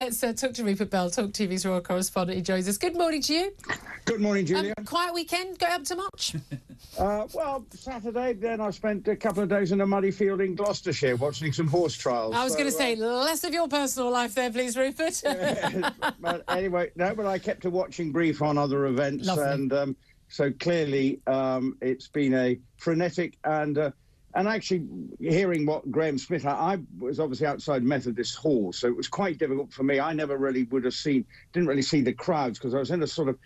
Let's uh, talk to Rupert Bell, Talk TV's royal correspondent. He joins us. Good morning to you. Good morning, Julia. Um, quiet weekend. Go up to much? uh, well, Saturday, then I spent a couple of days in a muddy field in Gloucestershire watching some horse trials. I was so, going to say uh, less of your personal life there, please, Rupert. but anyway, no, but I kept a watching brief on other events, Lovely. and um, so clearly um, it's been a frenetic and. And actually, hearing what Graham Smith, I, I was obviously outside Methodist Hall, so it was quite difficult for me. I never really would have seen, didn't really see the crowds because I was in a sort of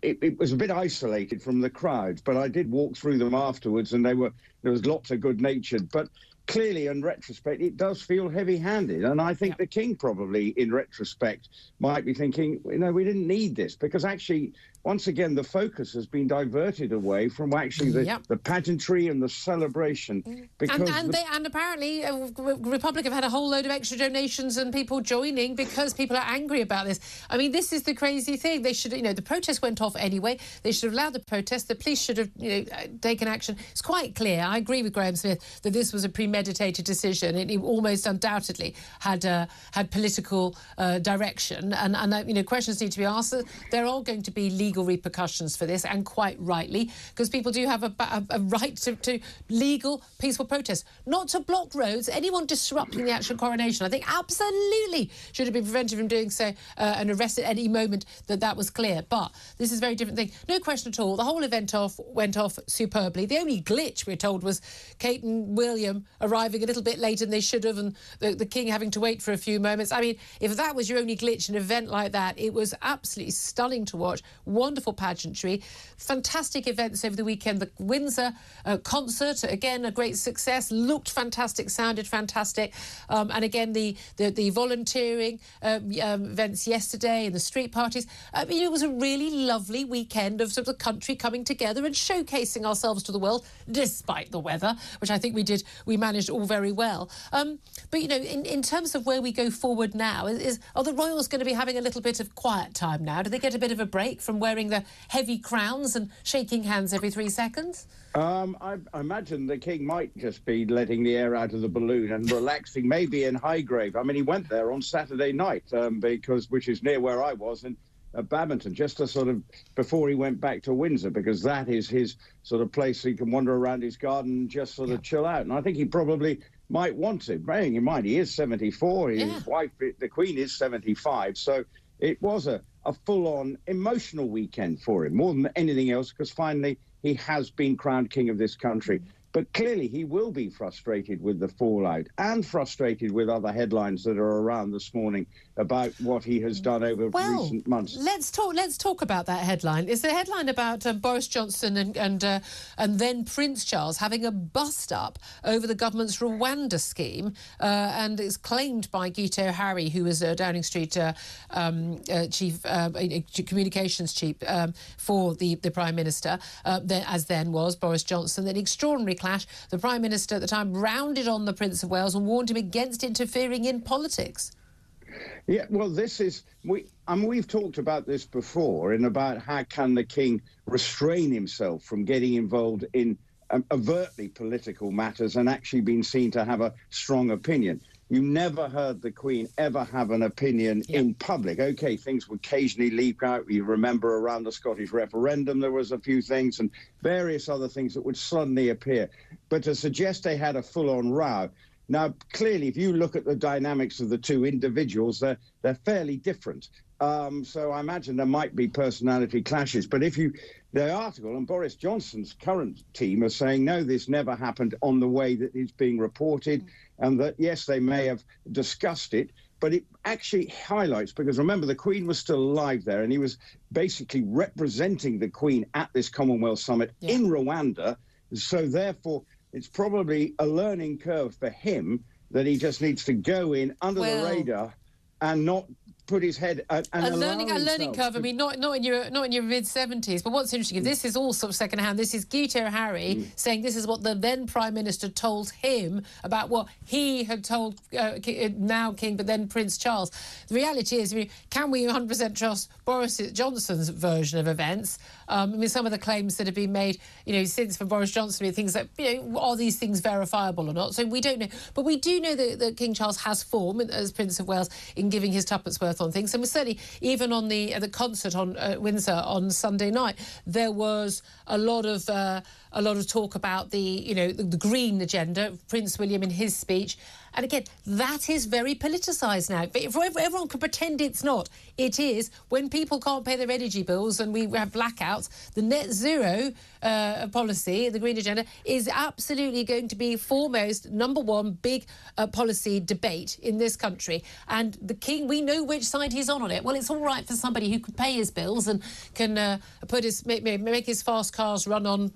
it, it, was a bit isolated from the crowds, but I did walk through them afterwards, and they were there was lots of good natured. But clearly, in retrospect, it does feel heavy-handed, and I think the king probably, in retrospect, might be thinking, you know, we didn't need this because actually, once again, the focus has been diverted away from actually the, Yep. the pageantry and the celebration. Because and and, the- they, and apparently, uh, Republic have had a whole load of extra donations and people joining because people are angry about this. I mean, this is the crazy thing. They should, you know, the protest went off anyway. They should have allowed the protest. The police should have, you know, uh, taken action. It's quite clear. I agree with Graham Smith that this was a premeditated decision. It, almost undoubtedly had uh, had political uh, direction, and and uh, you know, questions need to be asked. There are going to be legal repercussions for this, and quite rightly, because people do have a, a, a right to, to legal, peaceful protest, not to block roads. Anyone disrupting the actual coronation, I think, absolutely should have been prevented from doing so uh, and arrested at any moment that that was clear. But this is a very different thing. No question at all. The whole event off went off superbly. The only glitch we're told was Kate and William arriving a little bit later than they should have, and the, the king having to wait for a few moments. I mean, if that was your only glitch in an event like that, it was absolutely stunning to watch. Wonderful pageantry, fantastic events over the weekend. The Windsor uh, concert, again, a great success. Looked fantastic, sounded fantastic, um, and again the the, the volunteering um, um, events yesterday and the street parties. I mean, it was a really lovely weekend of sort of the country coming together and showcasing ourselves to the world, despite the weather, which I think we did. We managed all very well. Um, but you know, in, in terms of where we go forward now, is, are the royals going to be having a little bit of quiet time now? Do they get a bit of a break from wearing the heavy crowns and shaking hands every three seconds? Um, I, I imagine the king might just be letting the air out of the balloon and relaxing, maybe in Highgrove. I mean, he went there on Saturday night um, because, which is near where I was in uh, Badminton, just to sort of before he went back to Windsor, because that is his sort of place he can wander around his garden and just sort of chill out. And I think he probably might want to. Bearing in mind, he is 74. His Yeah. wife, the Queen, is 75. So it was a, a full-on emotional weekend for him, more than anything else, because finally he has been crowned king of this country. But clearly, he will be frustrated with the fallout and frustrated with other headlines that are around this morning about what he has done over Well, recent months. let's talk. Let's talk about that headline. It's the headline about um, Boris Johnson and and uh, and then Prince Charles having a bust up over the government's Rwanda scheme, uh, and it's claimed by Guto Harri, who was uh, Downing Street uh, um, uh, chief communications chief um, for the the Prime Minister, uh, as then was Boris Johnson. An extraordinary clash. The Prime Minister at the time rounded on the Prince of Wales and warned him against interfering in politics. Yeah, well, this is we. I mean, we've talked about this before, and about how can the king restrain himself from getting involved in um, overtly political matters and actually being seen to have a strong opinion. You never heard the Queen ever have an opinion in public. Okay, things would occasionally leak out. You remember around the Scottish referendum, there was a few things and various other things that would suddenly appear. But to suggest they had a full-on row, now, clearly, if you look at the dynamics of the two individuals, they're, they're fairly different. Um, so I imagine there might be personality clashes. But if you, the article and Boris Johnson's current team are saying, no, this never happened on the way that it's being reported, and that, yes, they may have discussed it, but it actually highlights because remember the Queen was still alive there, and he was basically representing the Queen at this Commonwealth summit Yeah. in Rwanda. So therefore, it's probably a learning curve for him that he just needs to go in under Well- the radar and not put his head and, and a learning a learning curve. I mean, not not in your not in your mid seventies. But what's interesting, mm. this is all sort of second hand. This is Guto Harri mm. saying this is what the then prime minister told him about what he had told uh, uh now King, but then Prince Charles. The reality is, I mean, can we 100 percent trust Boris Johnson's version of events? Um, I mean, some of the claims that have been made, you know, since for Boris Johnson, things that you know, are these things verifiable or not? So we don't know, but we do know that, that King Charles has form as Prince of Wales in giving his tuppence worth on things. And certainly, even on the the concert on uh, Windsor on Sunday night, there was a lot of uh, a lot of talk about the you know the, the green agenda. Prince William in his speech. And again, that is very politicised now. But if everyone can pretend it's not, it is. When people can't pay their energy bills and we have blackouts, the net zero uh, policy, the green agenda, is absolutely going to be foremost number one big uh, policy debate in this country. And the king, we know which side he's on on it. Well, it's all right for somebody who can pay his bills and can uh, put his make, make his fast cars run on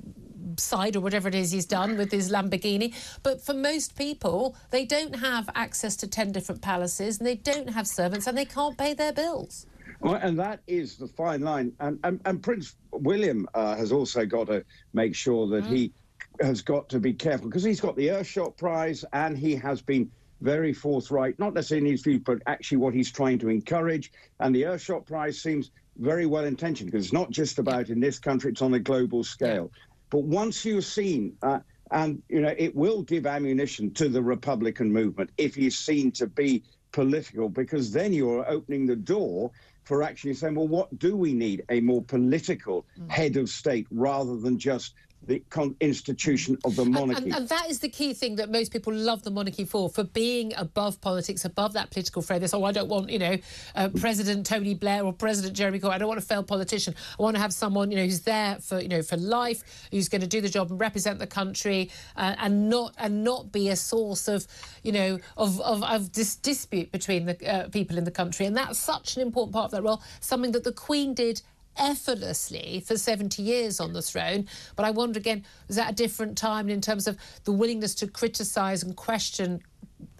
side or whatever it is he's done with his Lamborghini. But for most people, they don't have access to 10 different palaces and they don't have servants and they can't pay their bills. Well, and that is the fine line. And, and, and Prince William uh, has also got to make sure that mm. he has got to be careful because he's got the Earthshot Prize and he has been very forthright, not necessarily in his view, but actually what he's trying to encourage. And the Earthshot Prize seems very well intentioned because it's not just about in this country, it's on a global scale. Yeah. But once you've seen, uh, and you know, it will give ammunition to the Republican movement if he's seen to be political, because then you're opening the door for actually saying, well, what do we need? A more political mm. head of state rather than just the institution of the monarchy. And, and, and, that is the key thing that most people love the monarchy for, for being above politics, above that political fray. They say, oh, I don't want, you know, uh, President Tony Blair or President Jeremy Corbyn. I don't want a failed politician. I want to have someone, you know, who's there for, you know, for life, who's going to do the job and represent the country, uh, and not and not be a source of, you know, of of, of dis- dispute between the uh, people in the country. And that's such an important part of that role. Something that the Queen did effortlessly for 70 years on the throne. But I wonder again, was that a different time in terms of the willingness to criticise and question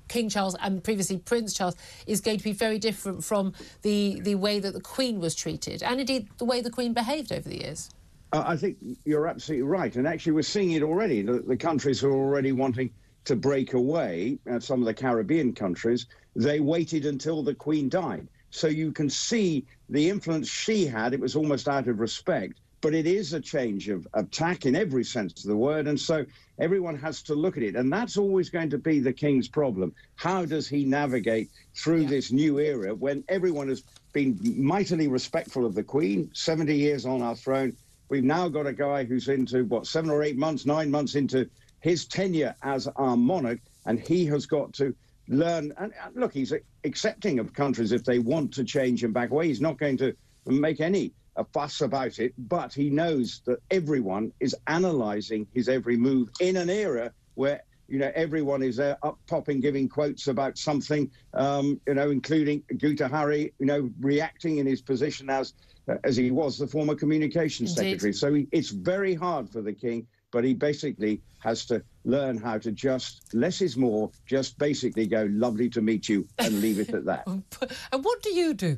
King Charles and previously Prince Charles is going to be very different from the, the way that the Queen was treated and indeed the way the Queen behaved over the years? Uh, I think you're absolutely right. And actually, we're seeing it already. The, the countries are already wanting to break away, uh, some of the Caribbean countries, they waited until the Queen died. So you can see the influence she had. It was almost out of respect, but it is a change of, of tack in every sense of the word. And so everyone has to look at it. And that's always going to be the king's problem. How does he navigate through yeah. this new era when everyone has been mightily respectful of the queen, 70 years on our throne? We've now got a guy who's into, what, seven or eight months, nine months into his tenure as our monarch, and he has got to learn. And look, he's accepting of countries if they want to change him back away. He's not going to make any a fuss about it, but he knows that everyone is analysing his every move in an era where you know everyone is uh, up popping, giving quotes about something. Um, you know, including Guto Harri. You know, reacting in his position as uh, as he was the former communications Indeed. secretary. So he, it's very hard for the king but he basically has to learn how to just less is more, just basically go, lovely to meet you, and leave it at that. and what do you do?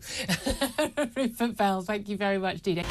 Rupert Bell, thank you very much, Dina.